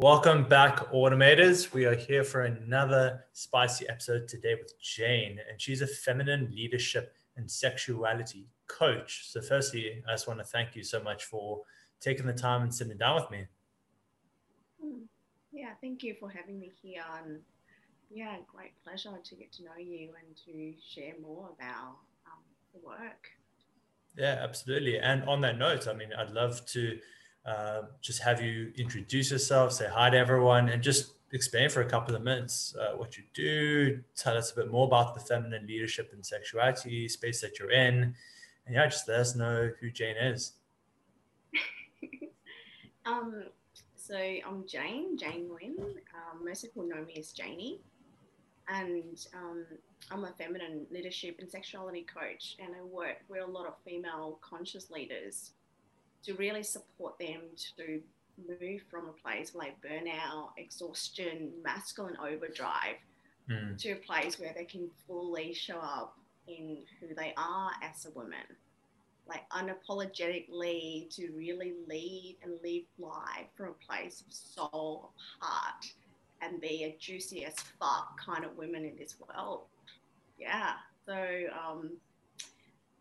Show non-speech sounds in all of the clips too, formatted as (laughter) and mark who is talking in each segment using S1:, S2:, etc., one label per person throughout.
S1: Welcome back, Automators. We are here for another spicy episode today with Jane, and she's a feminine leadership and sexuality coach. So, firstly, I just want to thank you so much for taking the time and sitting down with me.
S2: Hmm. Yeah, thank you for having me here. And yeah, great pleasure to get to know you and to share more about um, the work.
S1: Yeah, absolutely. And on that note, I mean, I'd love to uh, just have you introduce yourself, say hi to everyone, and just explain for a couple of minutes uh, what you do. Tell us a bit more about the feminine leadership and sexuality space that you're in. And yeah, just let us know who Jane is. (laughs)
S2: um, so I'm Jane, Jane Nguyen. Um, most people know me as Janie. And um, I'm a feminine leadership and sexuality coach, and I work with a lot of female conscious leaders to really support them to move from a place like burnout, exhaustion, masculine overdrive mm. to a place where they can fully show up in who they are as a woman. Like unapologetically to really lead and live life from a place of soul, of heart, and be a juicy as fuck kind of women in this world. Yeah. So um,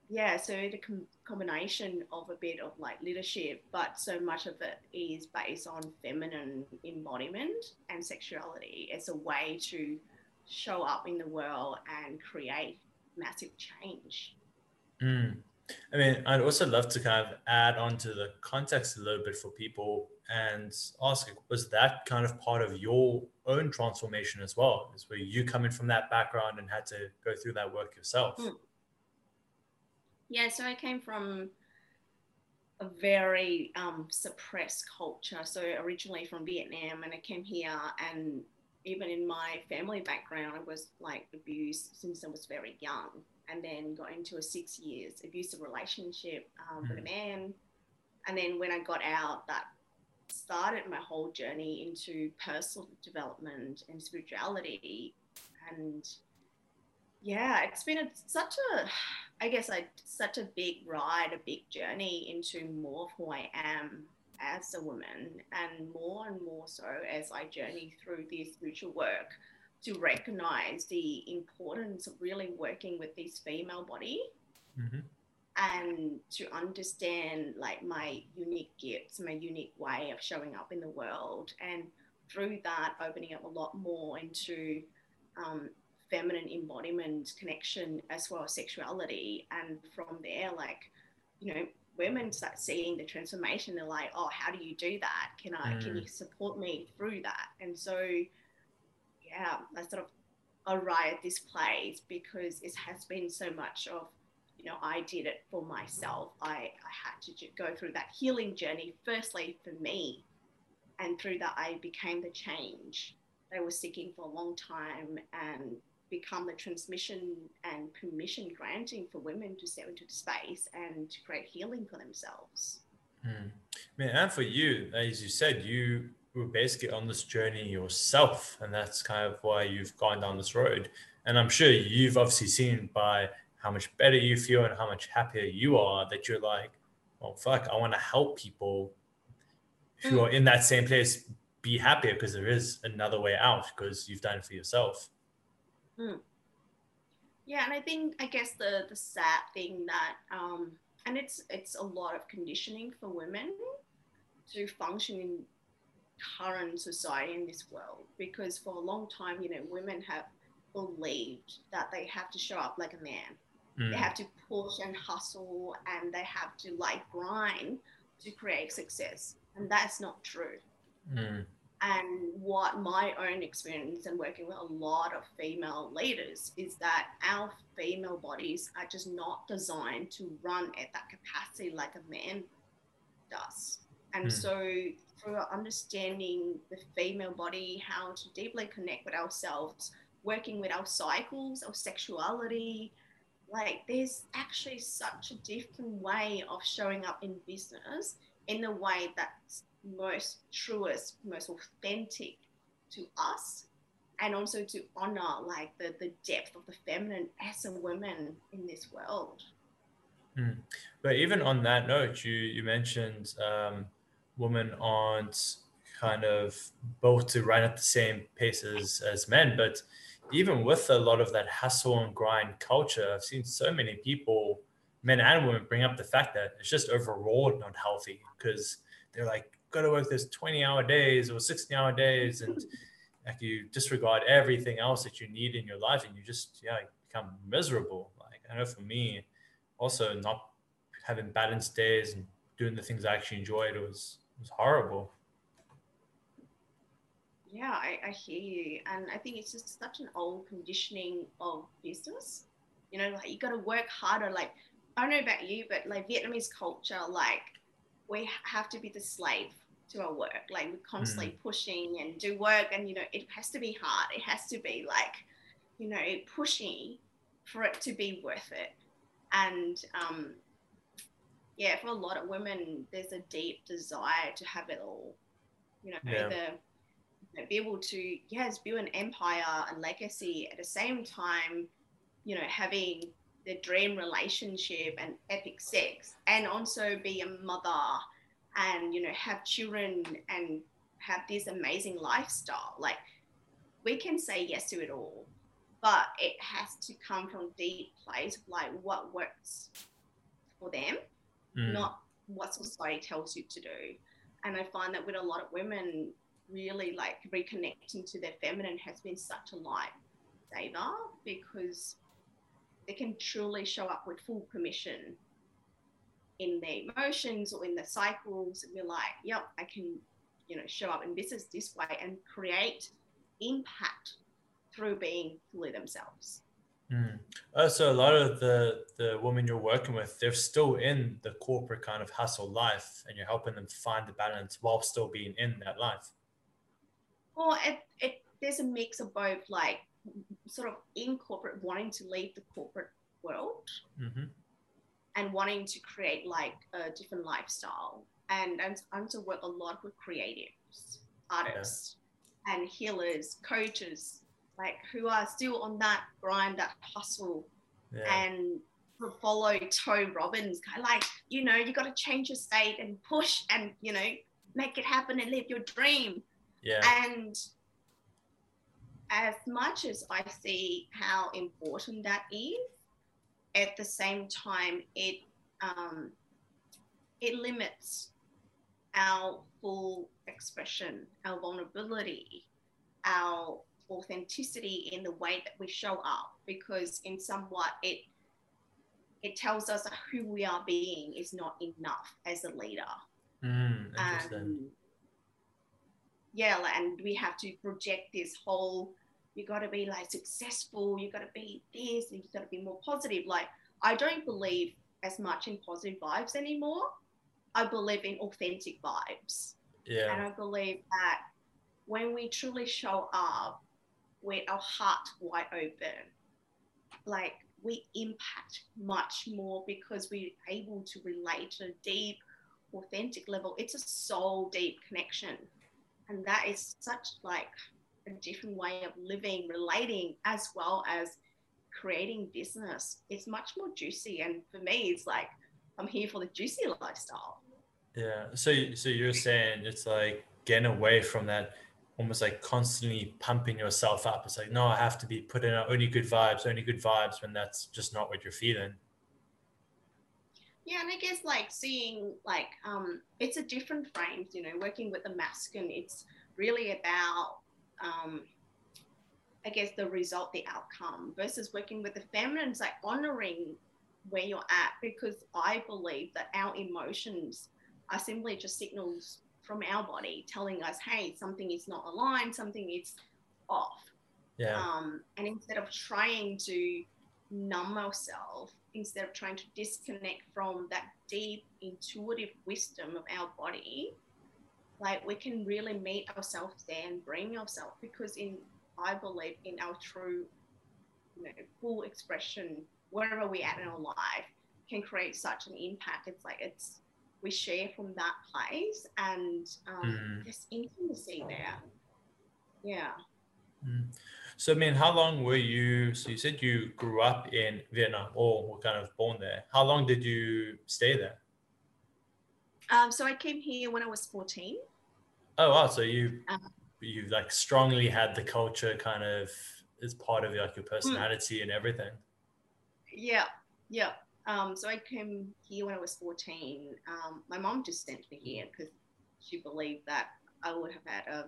S2: yeah, so the com- combination of a bit of like leadership, but so much of it is based on feminine embodiment and sexuality as a way to show up in the world and create massive change.
S1: Mm. I mean, I'd also love to kind of add on to the context a little bit for people and ask, was that kind of part of your own transformation as well? Is where you coming from that background and had to go through that work yourself? Mm.
S2: Yeah, so I came from a very um, suppressed culture. So originally from Vietnam, and I came here, and even in my family background, I was like abused since I was very young, and then got into a six years abusive relationship um, mm. with a mm. man, and then when I got out, that started my whole journey into personal development and spirituality, and yeah, it's been a, such a I guess like such a big ride, a big journey into more of who I am as a woman, and more and more so as I journey through this spiritual work to recognize the importance of really working with this female body mm-hmm. and to understand like my unique gifts, my unique way of showing up in the world, and through that opening up a lot more into um, feminine embodiment connection as well as sexuality. And from there like you know women start seeing the transformation. They're like oh how do you do that? Can i mm. can you support me through that? And so yeah i sort of arrive at this place because it has been so much of you know i did it for myself. I i had to go through that healing journey firstly for me and through that i became the change I was seeking for a long time. And become the transmission and permission granting for women to step into the space and to create healing for themselves.
S1: I mean, and for you, as you said, you were basically on this journey yourself, and that's kind of why you've gone down this road. And I'm sure you've obviously seen by how much better you feel and how much happier you are that you're like, well, fuck, I want to help people who mm. are in that same place be happier because there is another way out because you've done it for yourself.
S2: Mm. Yeah, and I think I guess the the sad thing that um, and it's it's a lot of conditioning for women to function in current society in this world because for a long time, you know, women have believed that they have to show up like a man. Mm. They have to push and hustle and they have to like grind to create success. And that's not true. Mm and what my own experience and working with a lot of female leaders is that our female bodies are just not designed to run at that capacity like a man does. And mm. so, through understanding the female body, how to deeply connect with ourselves, working with our cycles, our sexuality, like there's actually such a different way of showing up in business in a way that's most truest, most authentic to us, and also to honor like the, the depth of the feminine as a woman in this world.
S1: Mm. But even on that note, you you mentioned um, women aren't kind of both to run at the same pace as, as men. But even with a lot of that hustle and grind culture, I've seen so many people, men and women, bring up the fact that it's just overall not healthy because they're like, got to work this 20 hour days or 60 hour days. And (laughs) like you disregard everything else that you need in your life and you just, yeah, become miserable. Like I know for me, also not having balanced days and doing the things I actually enjoyed was, was horrible.
S2: Yeah, I, I hear you. And I think it's just such an old conditioning of business. You know, like you got to work harder. Like, I don't know about you, but like Vietnamese culture, like we have to be the slave to our work. Like we're constantly mm. pushing and do work. And, you know, it has to be hard. It has to be like, you know, pushing for it to be worth it. And, um, yeah, for a lot of women, there's a deep desire to have it all. You know, yeah. the know, be able to yes build an empire a legacy at the same time you know having the dream relationship and epic sex and also be a mother and you know have children and have this amazing lifestyle like we can say yes to it all but it has to come from deep place of like what works for them mm. not what society tells you to do and i find that with a lot of women really like reconnecting to their feminine has been such a light saver because they can truly show up with full permission in their emotions or in the cycles and be like, yep, I can, you know, show up in business this way and create impact through being fully themselves.
S1: Mm. Uh, so a lot of the the women you're working with, they're still in the corporate kind of hustle life, and you're helping them find the balance while still being in that life.
S2: Well, it, it there's a mix of both, like sort of in corporate wanting to leave the corporate world mm-hmm. and wanting to create like a different lifestyle. And I'm, I'm to work a lot with creatives, artists, yeah. and healers, coaches, like who are still on that grind, that hustle, yeah. and follow Tony Robbins, kind of like you know you got to change your state and push and you know make it happen and live your dream.
S1: Yeah.
S2: And as much as I see how important that is, at the same time, it um, it limits our full expression, our vulnerability, our authenticity in the way that we show up, because in somewhat it it tells us who we are being is not enough as a leader.
S1: Mm, um,
S2: yeah, and we have to project this whole you got to be like successful, you got to be this, and you got to be more positive. Like, I don't believe as much in positive vibes anymore. I believe in authentic vibes.
S1: Yeah.
S2: And I believe that when we truly show up with our heart wide open, like we impact much more because we're able to relate to a deep, authentic level. It's a soul deep connection and that is such like a different way of living relating as well as creating business. It's much more juicy and for me it's like i'm here for the juicy lifestyle.
S1: Yeah so so you're saying it's like getting away from that almost like constantly pumping yourself up. It's like no i have to be putting out only good vibes only good vibes when that's just not what you're feeling.
S2: Yeah and i guess like seeing like um it's a different frame, you know working with the masculine it's really about um i guess the result the outcome versus working with the feminine it's like honoring where you're at because i believe that our emotions are simply just signals from our body telling us hey something is not aligned something is off
S1: yeah.
S2: um and instead of trying to numb ourselves instead of trying to disconnect from that deep intuitive wisdom of our body like we can really meet ourselves there and bring ourselves because in i believe in our true you know, full expression wherever we're at in our life can create such an impact it's like it's we share from that place and um, mm. there's intimacy there yeah
S1: mm. So, I mean, how long were you? So, you said you grew up in Vietnam or were kind of born there. How long did you stay there?
S2: Um, so, I came here when I was 14.
S1: Oh wow! So you um, you like strongly had the culture kind of as part of like your hmm. personality and everything.
S2: Yeah, yeah. Um, so I came here when I was 14. Um, my mom just sent me here because she believed that I would have had a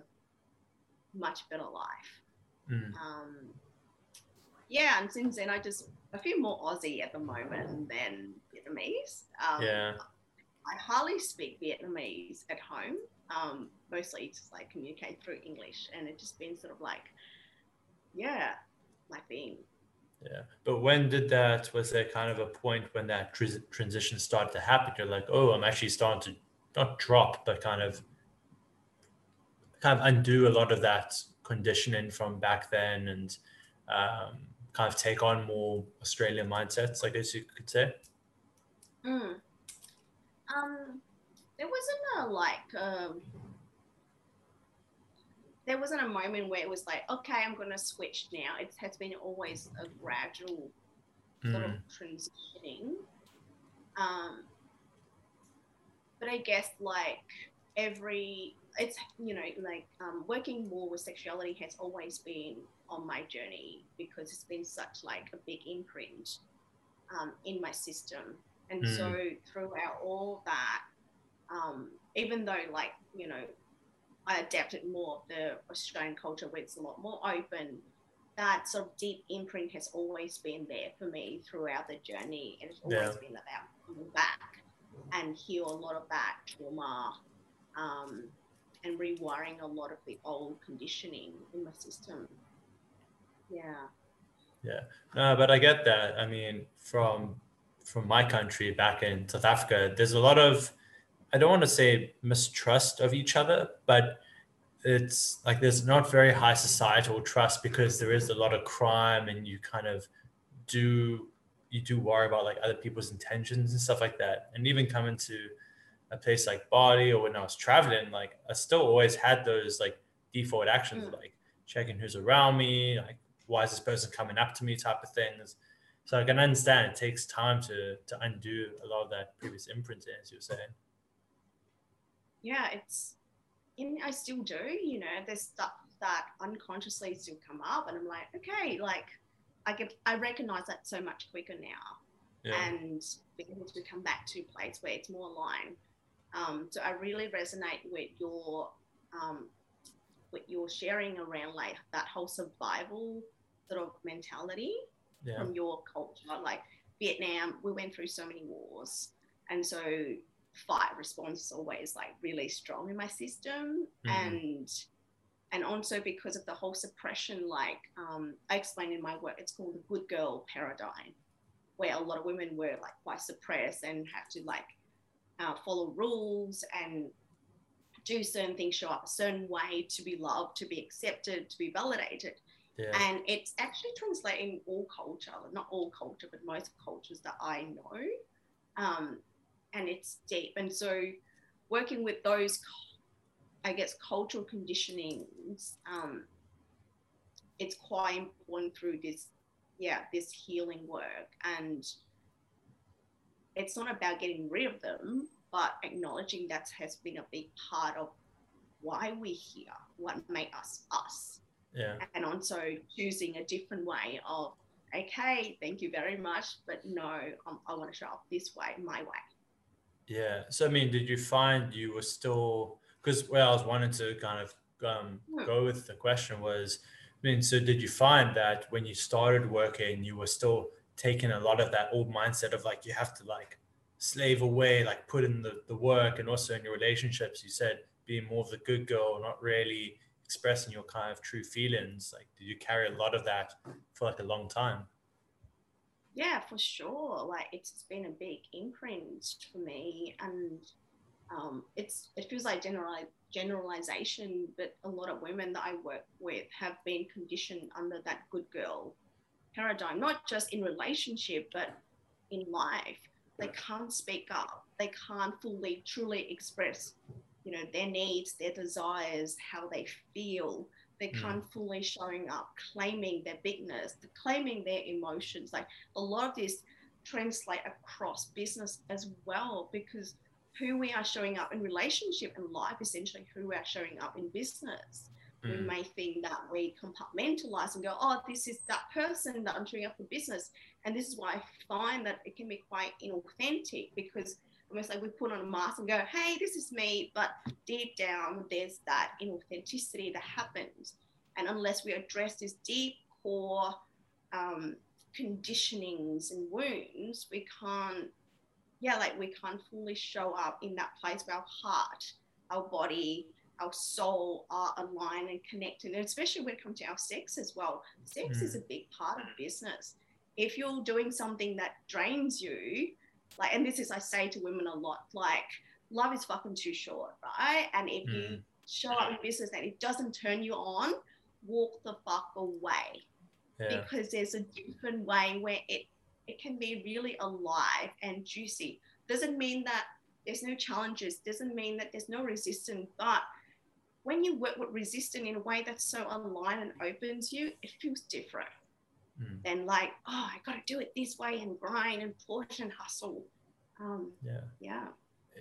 S2: much better life. Mm. Um, yeah, and since then I just I feel more Aussie at the moment than Vietnamese. Um,
S1: yeah.
S2: I hardly speak Vietnamese at home. Um, mostly just like communicate through English, and it just been sort of like, yeah, my thing.
S1: Yeah, but when did that? Was there kind of a point when that tr- transition started to happen? You're like, oh, I'm actually starting to not drop, but kind of kind of undo a lot of that conditioning from back then, and um, kind of take on more Australian mindsets, I guess you could say.
S2: Mm. Um, there wasn't a like um, there wasn't a moment where it was like, okay, I'm gonna switch now. It has been always a gradual sort mm. of transitioning. Um, but I guess like every it's you know like um, working more with sexuality has always been on my journey because it's been such like a big imprint um, in my system and mm. so throughout all that um, even though like you know i adapted more of the australian culture where it's a lot more open that sort of deep imprint has always been there for me throughout the journey. And it's always yeah. been about coming back and heal a lot of that trauma um, and rewiring a lot of the old conditioning in my system. Yeah.
S1: Yeah. No but i get that. I mean from from my country back in South Africa, there's a lot of I don't want to say mistrust of each other, but it's like there's not very high societal trust because there is a lot of crime and you kind of do you do worry about like other people's intentions and stuff like that. And even coming to a place like Bali or when I was traveling, like I still always had those like default actions mm. like checking who's around me, like why is this person coming up to me type of things. So I can understand it takes time to to undo a lot of that previous imprinting, as you're saying.
S2: Yeah, it's and I still do, you know, there's stuff that unconsciously still come up and I'm like, okay, like I get I recognize that so much quicker now. Yeah. And being able to come back to a place where it's more aligned. Um, so I really resonate with your um, what you're sharing around like that whole survival sort of mentality yeah. from your culture. Like Vietnam, we went through so many wars, and so fight response is always like really strong in my system, mm-hmm. and and also because of the whole suppression. Like um, I explained in my work, it's called the good girl paradigm, where a lot of women were like quite suppressed and had to like uh, follow rules and do certain things, show up a certain way to be loved, to be accepted, to be validated. Yeah. And it's actually translating all culture, not all culture, but most cultures that I know. Um, and it's deep. And so working with those, I guess, cultural conditionings, um, it's quite important through this, yeah, this healing work. And it's not about getting rid of them, but acknowledging that has been a big part of why we're here, what made us us
S1: yeah.
S2: and also choosing a different way of okay thank you very much but no um, i want to show up this way my way
S1: yeah so i mean did you find you were still because where i was wanting to kind of um, hmm. go with the question was i mean so did you find that when you started working you were still taking a lot of that old mindset of like you have to like slave away like put in the, the work and also in your relationships you said being more of the good girl not really expressing your kind of true feelings like did you carry a lot of that for like a long time?
S2: Yeah for sure. Like it's been a big imprint for me and um, it's it feels like general generalization but a lot of women that i work with have been conditioned under that good girl paradigm not just in relationship but in life. They can't speak up. They can't fully truly express you know their needs their desires how they feel they mm. can't fully showing up claiming their bigness claiming their emotions like a lot of this translate across business as well because who we are showing up in relationship and life, essentially who we are showing up in business. Mm. We may think that we compartmentalize and go, oh, this is that person that I'm showing up for business. And this is why I find that it can be quite inauthentic because almost like we put on a mask and go, hey, this is me. But deep down, there's that inauthenticity that happens. And unless we address this deep core um, conditionings and wounds, we can't, yeah, like we can't fully show up in that place where our heart, our body, our soul are aligned and connected. And especially when it comes to our sex as well. Sex mm. is a big part of business. If you're doing something that drains you, like, and this is I say to women a lot, like, love is fucking too short, right? And if mm. you show up in business and it doesn't turn you on, walk the fuck away. Yeah. Because there's a different way where it it can be really alive and juicy. Doesn't mean that there's no challenges, doesn't mean that there's no resistance, but when you work with resistance in a way that's so aligned and opens you, it feels different mm. than like, oh, I got to do it this way and grind and push and hustle. Um, yeah. Yeah.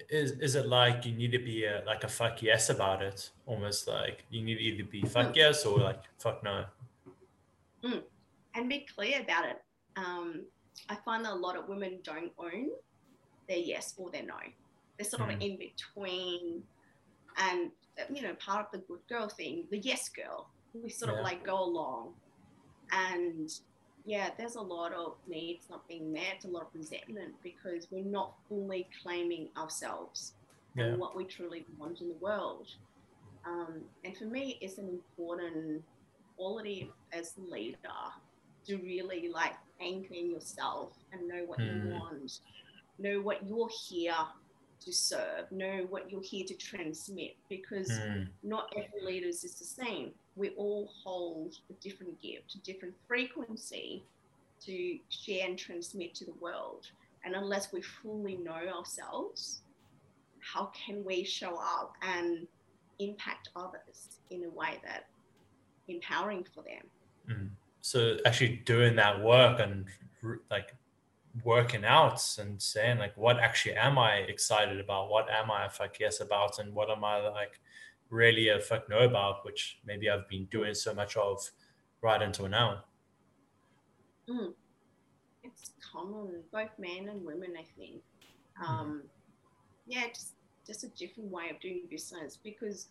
S1: Is, is it like you need to be a, like a fuck yes about it? Almost like you need to either be fuck mm. yes or like fuck no.
S2: Mm. And be clear about it. Um, I find that a lot of women don't own their yes or their no. They're sort of hmm. in between and you know part of the good girl thing the yes girl we sort yeah. of like go along and yeah there's a lot of needs not being met a lot of resentment because we're not fully claiming ourselves yeah. and what we truly want in the world um, and for me it's an important quality as a leader to really like anchor in yourself and know what mm. you want know what you're here to serve, know what you're here to transmit, because mm. not every leader is the same. We all hold a different gift, a different frequency to share and transmit to the world. And unless we fully know ourselves, how can we show up and impact others in a way that empowering for them?
S1: Mm. So actually doing that work and like working out and saying like what actually am i excited about what am i fuck yes about and what am i like really a fuck no about which maybe i've been doing so much of right until now
S2: mm. it's common both men and women i think mm-hmm. um, mm. yeah just just a different way of doing business because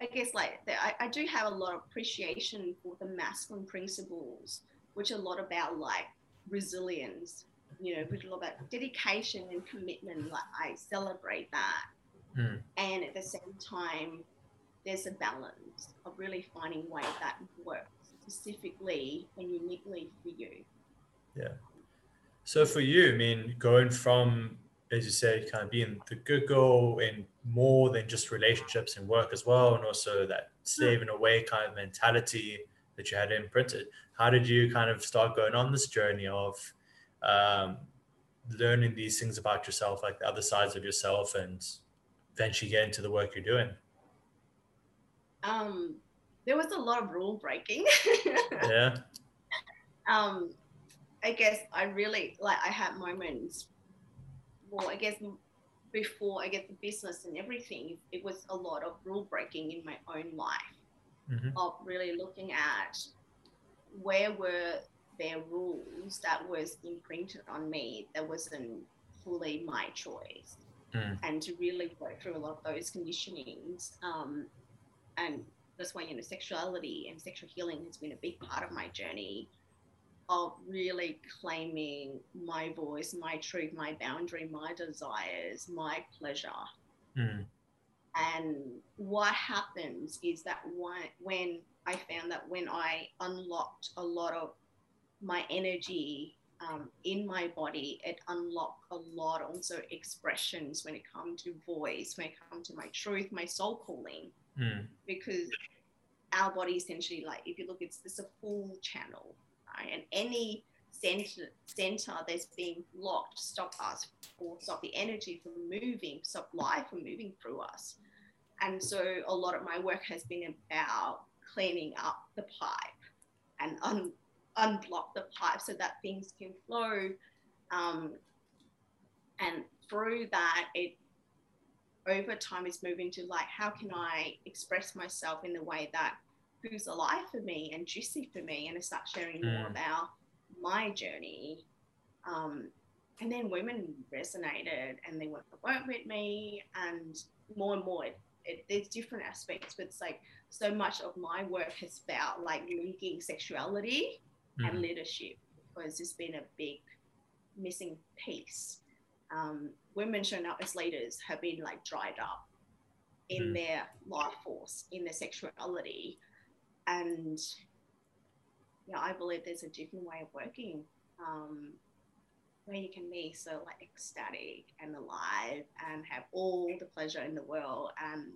S2: i guess like I, I do have a lot of appreciation for the masculine principles which are a lot about like resilience you know, which a lot about dedication and commitment. Like I celebrate that. Mm. And at the same time, there's a balance of really finding ways that works specifically and uniquely for you.
S1: Yeah. So for you, I mean, going from, as you say, kind of being the good girl in more than just relationships and work as well, and also that saving away kind of mentality that you had imprinted. How did you kind of start going on this journey of um, learning these things about yourself, like the other sides of yourself, and eventually get into the work you're doing?
S2: Um, there was a lot of rule breaking. (laughs)
S1: yeah.
S2: Um, I guess I really like. I had moments. Well, I guess before I get the business and everything, it was a lot of rule breaking in my own life. Mm-hmm. Of really looking at where were their rules that was imprinted on me that wasn't fully my choice. Mm. And to really go through a lot of those conditionings. Um, and that's why, you know, sexuality and sexual healing has been a big part of my journey of really claiming my voice, my truth, my boundary, my desires, my pleasure. Mm. And what happens is that when I found that when I unlocked a lot of my energy um, in my body, it unlocked a lot also expressions when it comes to voice, when it comes to my truth, my soul calling. Mm. Because our body essentially, like if you look, it's this a full channel, right? And any center center that's being blocked stop us or stop the energy from moving, stop life from moving through us. And so a lot of my work has been about cleaning up the pipe and un- unblock the pipe so that things can flow. Um, and through that, it over time is moving to like how can I express myself in the way that feels alive for me and juicy for me and I start sharing mm. more about my journey. Um, and then women resonated and they want to work with me and more and more it, it, there's different aspects but it's like so much of my work has about like linking sexuality mm. and leadership because it's been a big missing piece um, women showing up as leaders have been like dried up in mm. their life force in their sexuality and yeah i believe there's a different way of working um, where you can be so like ecstatic and alive and have all the pleasure in the world and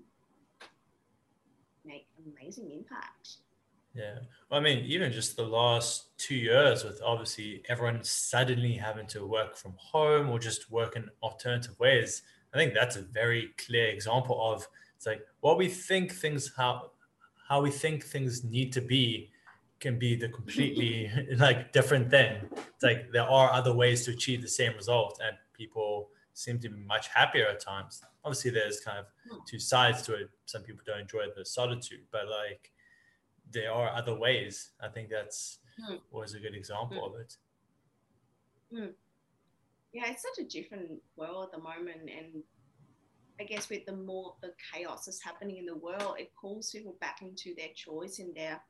S2: make amazing impact.
S1: Yeah. Well, I mean, even just the last two years with obviously everyone suddenly having to work from home or just work in alternative ways, I think that's a very clear example of it's like what we think things how how we think things need to be can be the completely (laughs) like different thing. It's like there are other ways to achieve the same result, and people seem to be much happier at times. Obviously, there's kind of hmm. two sides to it. Some people don't enjoy the solitude, but like there are other ways. I think that's mm. was a good example mm. of it.
S2: Mm. Yeah, it's such a different world at the moment, and I guess with the more the chaos that's happening in the world, it calls people back into their choice and their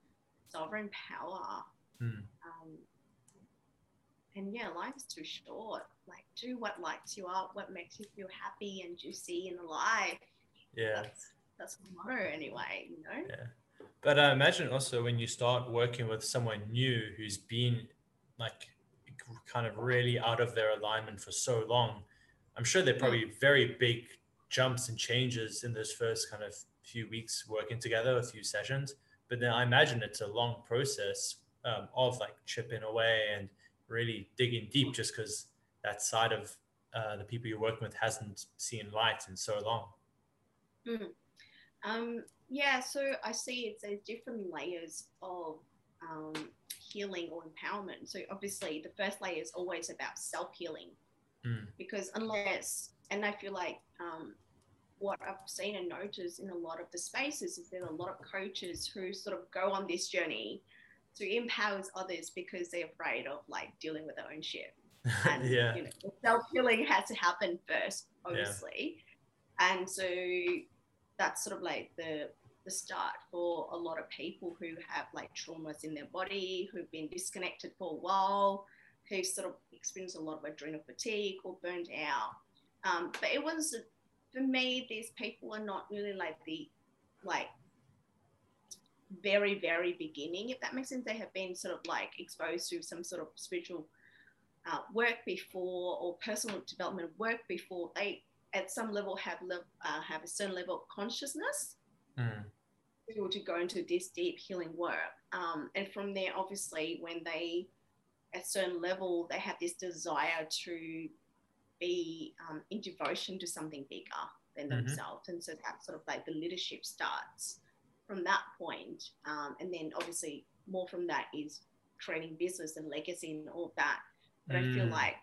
S2: sovereign power. Mm. Um, and yeah, life is too short. Like, do what lights you up, what makes you feel happy and juicy and alive.
S1: Yeah.
S2: That's, that's my motto, anyway, you know?
S1: Yeah. But I imagine also when you start working with someone new who's been like kind of really out of their alignment for so long, I'm sure there are probably mm. very big jumps and changes in those first kind of few weeks working together, a few sessions but then I imagine it's a long process um, of like chipping away and really digging deep just because that side of uh, the people you're working with hasn't seen light in so long.
S2: Mm. Um, yeah, so I see it's a different layers of um, healing or empowerment. So obviously, the first layer is always about self healing, mm. because unless, and I feel like um, what I've seen and noticed in a lot of the spaces is there's a lot of coaches who sort of go on this journey to empower others because they're afraid of like dealing with their own shit. (laughs)
S1: And yeah.
S2: you know, self healing has to happen first, obviously. Yeah. And so that's sort of like the the start for a lot of people who have like traumas in their body, who've been disconnected for a while, who sort of experienced a lot of adrenal fatigue or burned out. Um, but it was for me, these people are not really like the like very very beginning if that makes sense they have been sort of like exposed to some sort of spiritual uh, work before or personal development work before they at some level have uh, have a certain level of consciousness mm. able to go into this deep healing work um, and from there obviously when they at certain level they have this desire to be um, in devotion to something bigger than mm-hmm. themselves. And so that sort of like the leadership starts from that point. Um, and then obviously more from that is creating business and legacy and all that. But mm. I feel mm. like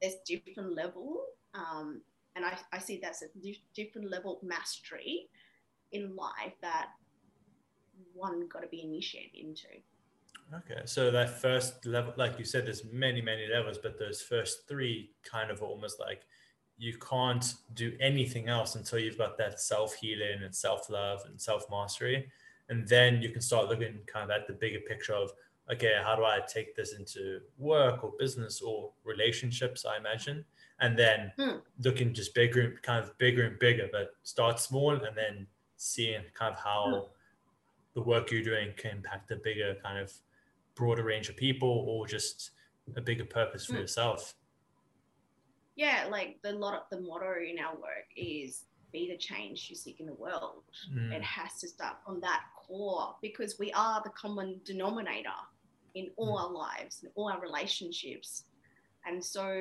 S2: there's different level. Um, and I, I see that's a different level of mastery in life that one got to be initiated into.
S1: Okay, so that first level, like you said, there's many, many levels, but those first three kind of almost like you can't do anything else until you've got that self healing and self love and self mastery. And then you can start looking kind of at the bigger picture of, okay, how do I take this into work or business or relationships? I imagine. And then hmm. looking just bigger, and kind of bigger and bigger, but start small and then seeing kind of how hmm. the work you're doing can impact a bigger kind of broader range of people or just a bigger purpose for mm. yourself
S2: yeah like the lot of the motto in our work is be the change you seek in the world mm. it has to start on that core because we are the common denominator in all mm. our lives in all our relationships and so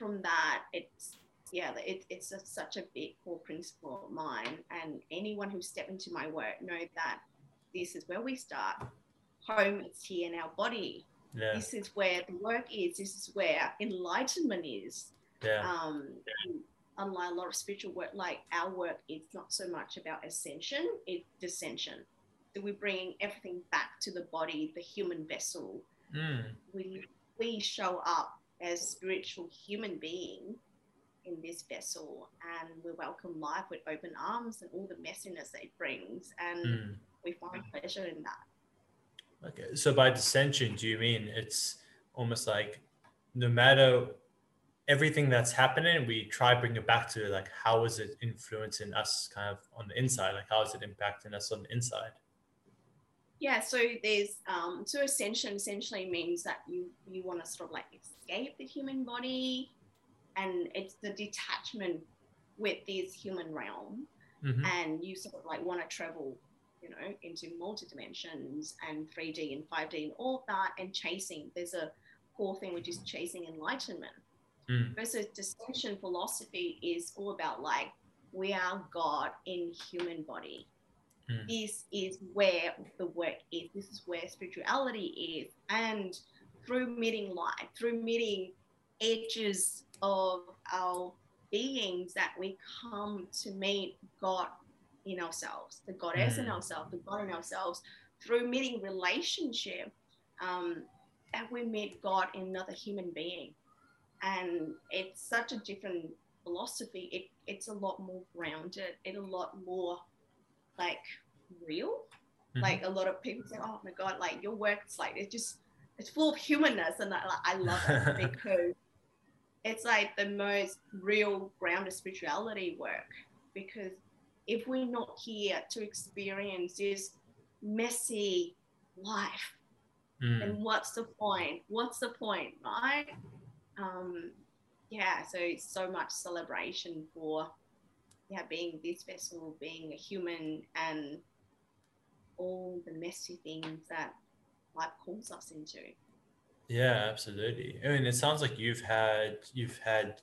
S2: from that it's yeah it, it's a, such a big core principle of mine and anyone who step into my work know that this is where we start home is here in our body. Yeah. This is where the work is. This is where enlightenment is.
S1: Yeah.
S2: Um, unlike a lot of spiritual work, like our work is not so much about ascension, it's descension. So we're bringing everything back to the body, the human vessel.
S1: Mm.
S2: We, we show up as spiritual human being in this vessel and we welcome life with open arms and all the messiness that it brings. And
S1: Mm.
S2: we find pleasure in that.
S1: Okay. So by descension, do you mean it's almost like no matter everything that's happening, we try bring it back to like how is it influencing us kind of on the inside? Like how is it impacting us on the inside?
S2: Yeah, so there's um, so ascension essentially means that you you want to sort of like escape the human body, and it's the detachment with this human realm,
S1: Mhm.
S2: and you sort of like want to travel, you know, into multi dimensions and 3D and 5D and all of that, and chasing. There's a core thing which is chasing enlightenment.
S1: Mm.
S2: Versus descension philosophy is all about like we are God in human body
S1: Mm.
S2: this is where the work is. This is where spirituality is. And through meeting light, through meeting edges of our beings, that we come to meet God in ourselves, the goddess in
S1: Mm.
S2: ourselves, the God in ourselves, through meeting relationship, um, and we meet God in another human being. And it's such a different philosophy. It, it's a lot more grounded. It's a lot more like real.
S1: Mhm.
S2: Like a lot of people say, "Oh my god, like your work's like it's just it's full of humanness," and I, like, I love it (laughs) because it's like the most real grounded spirituality work. Because if we're not here to experience this messy life,
S1: Mm.
S2: then what's the point? What's the point, right? Um, yeah, so it's so much celebration for yeah being this vessel, being a human, and all the messy things that life calls us into.
S1: Yeah, absolutely. I mean, it sounds like you've had you've had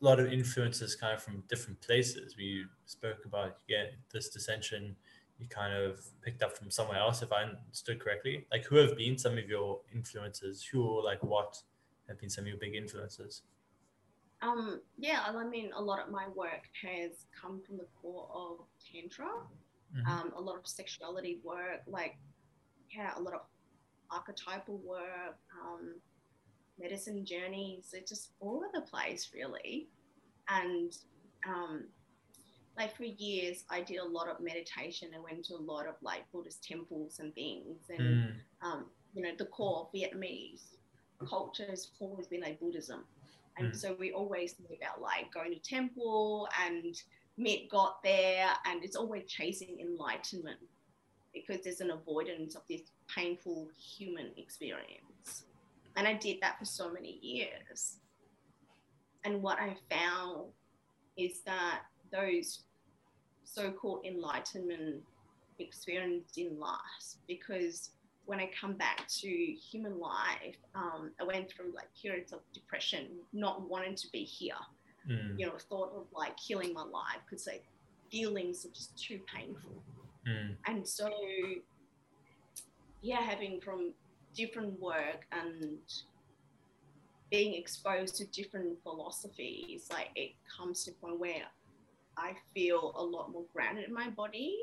S1: a lot of influences kind of from different places. We spoke about yeah, this descension you kind of picked up from somewhere else, if I understood correctly. Like, who have been some of your influences? Who or like what have been some of your big influences?
S2: Um, yeah, I mean, a lot of my work has come from the core of tantra.
S1: Mhm.
S2: um, a lot of sexuality work, like yeah, a lot of archetypal work, um, medicine journeys. It's just all over the place, really. And um, like for years, I did a lot of meditation. I went to a lot of like Buddhist temples and things, and
S1: Mm.
S2: um, you know, the core of Vietnamese culture has always been like Buddhism. And
S1: Mm.
S2: so we always think about like going to temple and meet God there, and it's always chasing enlightenment because there's an avoidance of this painful human experience. And I did that for so many years. And what I found is that those so called enlightenment experience didn't last because when I come back to human life, um, I went through like periods of depression, not wanting to be here.
S1: Mm.
S2: You know, thought of like killing my life because like feelings are just too painful.
S1: Mm.
S2: And so, yeah, having from different work and being exposed to different philosophies, like it comes to a point where I feel a lot more grounded in my body.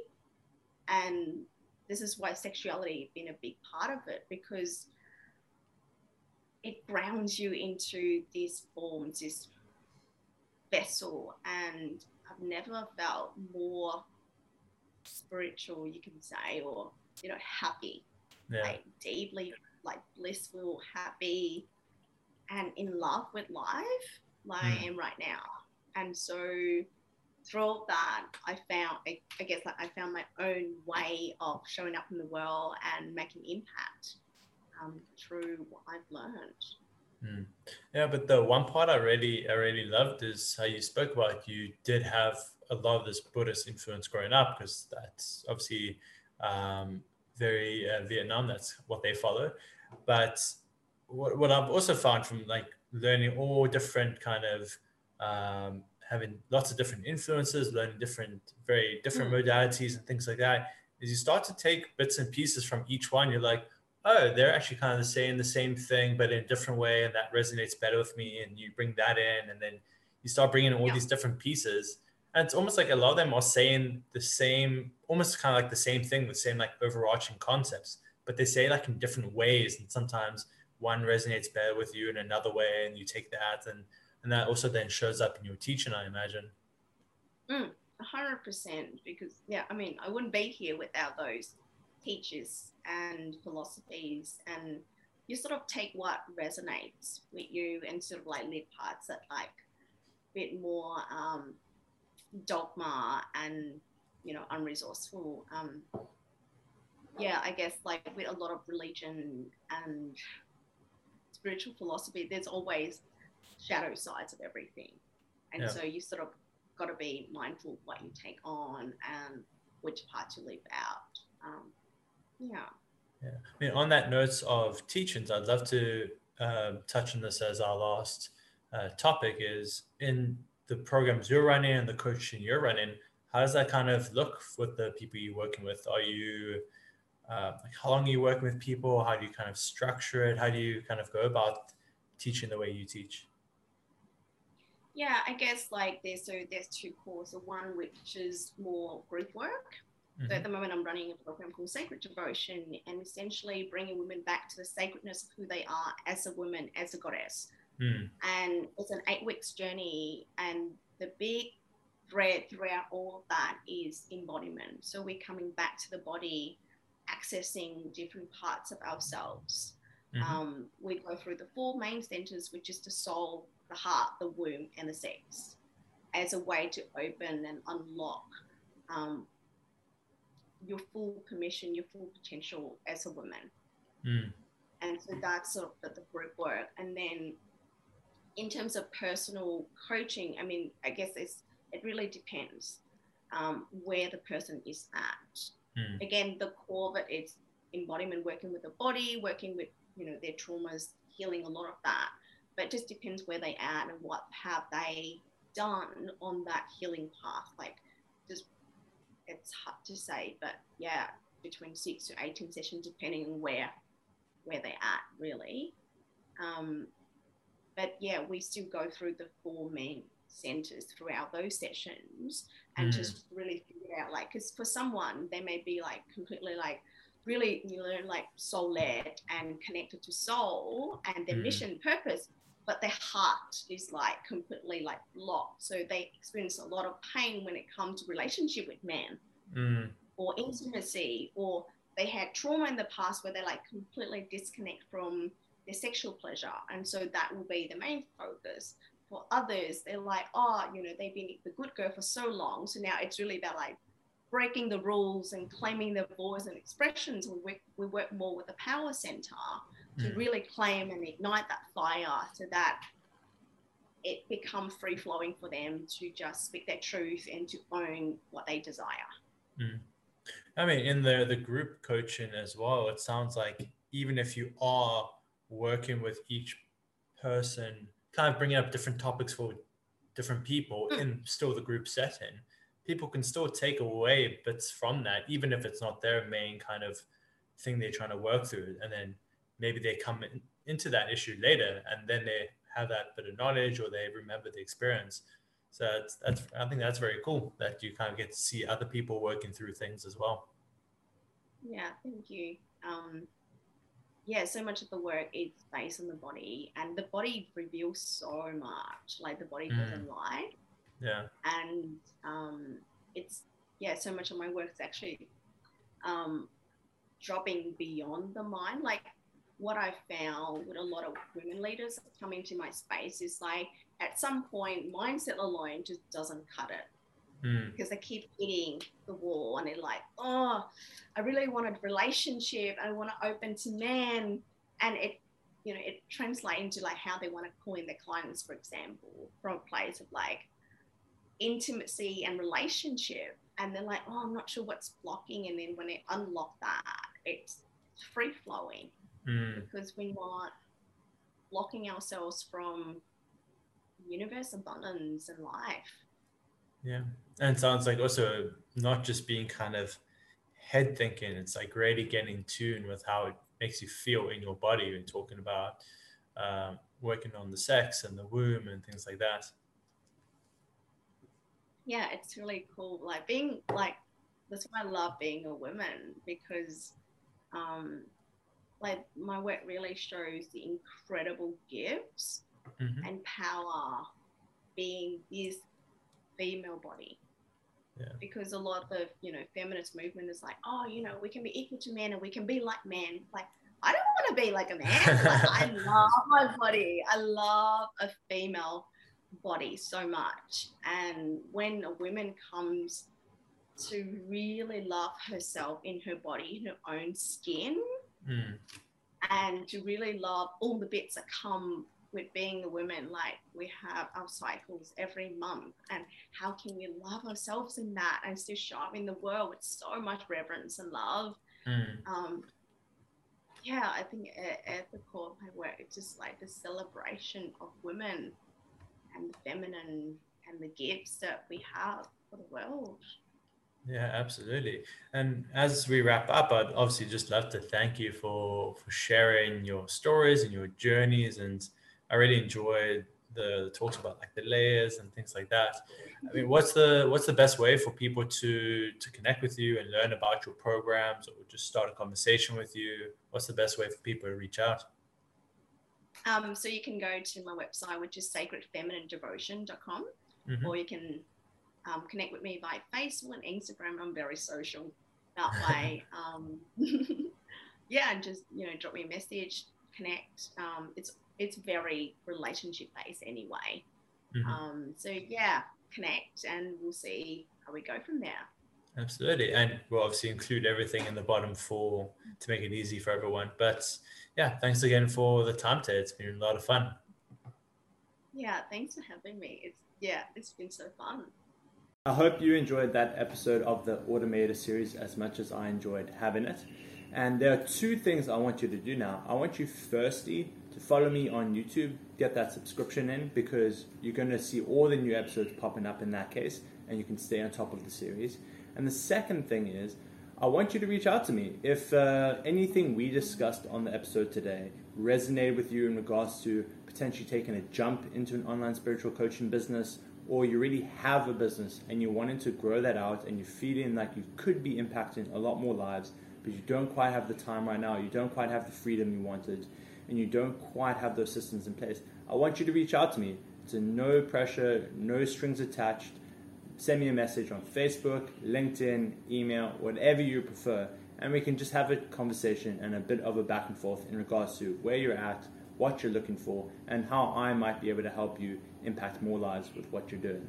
S2: And this is why sexuality has been a big part of it because it grounds you into this form, this vessel. And I've never felt more spiritual, you can say, or, you know, happy
S1: Yeah.
S2: like deeply like blissful, happy, and in love with life like I
S1: Mm.
S2: am right now. And so through all that, I found I, I guess like I found my own way of showing up in the world and making impact um, through what I've learned.
S1: Mm. Yeah, but the one part I really I really loved is how you spoke about you did have a lot of this Buddhist influence growing up because that's obviously um, very uh, Vietnam. That's what they follow. But what, what I've also found from like learning all different kind of um, having lots of different influences, learning different very different mm. modalities and things like that, is you start to take bits and pieces from each one. You're like, oh, they're actually kind of saying the same thing, but in a different way, and that resonates better with me. And you bring that in, and then you start bringing in all
S2: Yeah.
S1: these different pieces and it's almost like a lot of them are saying the same almost kind of like the same thing the same like overarching concepts but they say like in different ways and sometimes one resonates better with you in another way and you take that and and that also then shows up in your teaching i imagine.
S2: Hundred percent because yeah i mean i wouldn't be here without those teachers and philosophies and you sort of take what resonates with you and sort of like leave parts that like a bit more um, dogma and you know unresourceful um, yeah i guess like with a lot of religion and spiritual philosophy there's always shadow sides of everything and
S1: Yeah.
S2: so you sort of got to be mindful of what you take on and which parts you leave out um, yeah
S1: Yeah. I mean, on that note of teachings, I'd love to um, touch on this as our last uh, topic is in the programs you're running and the coaching you're running, how does that kind of look with the people you're working with? Are you, uh, like how long are you working with people? How do you kind of structure it? How do you kind of go about teaching the way you teach?
S2: Yeah i guess like there's so there's two courses one which is more group work So
S1: Mhm.
S2: at the moment, I'm running a program called Sacred Devotion and essentially bringing women back to the sacredness of who they are as a woman, as a goddess.
S1: Mm,
S2: And it's an eight weeks journey. And the big thread throughout all of that is embodiment. So we're coming back to the body, accessing different parts of ourselves.
S1: mhm.
S2: Um, we go through the four main centers, which is the soul, the heart, the womb, and the sex, as a way to open and unlock um, your full permission, your full potential as a woman.
S1: Mm,
S2: And so that's sort of the, group work. And then in terms of personal coaching, I mean, I guess it's, it really depends um, where the person is at
S1: mm,
S2: again the core of it is embodiment working with the body working with you know their traumas healing a lot of that but it just depends where they at and what have they done on that healing path like just it's hard to say but yeah between six to 18 sessions depending on where where they're at really um, but yeah we still go through the four main centers throughout those sessions and
S1: Mm.
S2: just really figure out like because for someone they may be like completely like really you know like soul led and connected to soul and their
S1: Mm.
S2: mission purpose but their heart is like completely like locked. So they experience a lot of pain when it comes to relationship with men
S1: mm,
S2: or intimacy or they had trauma in the past where they like completely disconnect from their sexual pleasure. And so that will be the main focus. For others they're like oh you know they've been the good girl for so long so now it's really about like breaking the rules and claiming their voice and expressions. We work, we work more with the power center to
S1: mm.
S2: really claim and ignite that fire so that it becomes free flowing for them to just speak their truth and to own what they desire
S1: I mean, in the the group coaching as well, it sounds like even if you are working with each person, kind of bringing up different topics for different people
S2: Mm.
S1: in still the group setting, people can still take away bits from that, even if it's not their main kind of thing they're trying to work through. And then maybe they come in, into that issue later, and then they have that bit of knowledge or they remember the experience. So that's, that's I think that's very cool that you kind of get to see other people working through things as well.
S2: Yeah, thank you. Um, yeah, so much of the work is based on the body, and the body reveals so much. Like the body
S1: Mm.
S2: doesn't lie,
S1: Yeah.
S2: and um, it's yeah, so much of my work is actually um, dropping beyond the mind. Like what I found with a lot of women leaders that come into my space is like at some point mindset alone just doesn't cut it
S1: Mm,
S2: because they keep hitting the wall and they're like, oh, I really wanted relationship. I want to open to men. And it, you know, it translates into like how they want to call in their clients, for example, from a place of like intimacy and relationship. And they're like, oh, I'm not sure what's blocking. And then when they unlock that, it's free flowing
S1: mm,
S2: because we're not blocking ourselves from universe abundance and life.
S1: yeah. And it sounds like also not just being kind of head thinking, it's like really getting in tune with how it makes you feel in your body and talking about um, working on the sex and the womb and things like that.
S2: yeah, it's really cool. Like being like that's why I love being a woman because um like my work really shows the incredible gifts mm-hmm. and power being this female body.
S3: Yeah.
S2: Because a lot of you know feminist movement is like, oh, you know, we can be equal to men and we can be like men. Like, I don't want to be like a man. (laughs) like, I love my body. I love a female body so much. And when a woman comes to really love herself in her body, in her own skin,
S3: mm.
S2: and to really love all the bits that come with being a woman, like we have our cycles every month, and how can we love ourselves in that and still show up in the world with so much reverence and love?
S3: Mm.
S2: Um, yeah, I think at, at, the core of my work, it's just like the celebration of women and the feminine and the gifts that we have for the world.
S3: Yeah, absolutely. And as we wrap up, I'd obviously just love to thank you for for sharing your stories and your journeys. And I really enjoyed the, the talks about like the layers and things like that. I mean, what's the what's the best way for people to to connect with you and learn about your programs, or just start a conversation with you? What's the best way for people to reach out?
S2: Um, so you can go to my website, which is sacredfemininedevotion.com, mm-hmm. or you can um, connect with me by Facebook and Instagram. I'm very social that (laughs) way. um, (laughs) yeah, and just you know, drop me a message, connect. Um, it's it's very relationship based anyway. Mm-hmm. Um, so yeah, connect, and we'll see how we go from there.
S3: Absolutely, and we'll obviously include everything in the bottom for to make it easy for everyone. But yeah, thanks again for the time today. It's been a lot of fun.
S2: Yeah, thanks for having me. It's yeah, it's been so fun.
S1: I hope you enjoyed that episode of the Automator series as much as I enjoyed having it. And there are two things I want you to do now. I want you firstly to follow me on YouTube, get that subscription in because you're going to see all the new episodes popping up in that case and you can stay on top of the series. And the second thing is, I want you to reach out to me. If uh, anything we discussed on the episode today resonated with you in regards to potentially taking a jump into an online spiritual coaching business, or you really have a business and you're wanting to grow that out and you're feeling like you could be impacting a lot more lives, but you don't quite have the time right now, you don't quite have the freedom you wanted, and you don't quite have those systems in place, I want you to reach out to me. It's a no pressure, no strings attached send me a message on Facebook, LinkedIn, email, whatever you prefer, and we can just have a conversation and a bit of a back and forth in regards to where you're at, what you're looking for, and how I might be able to help you impact more lives with what you're doing.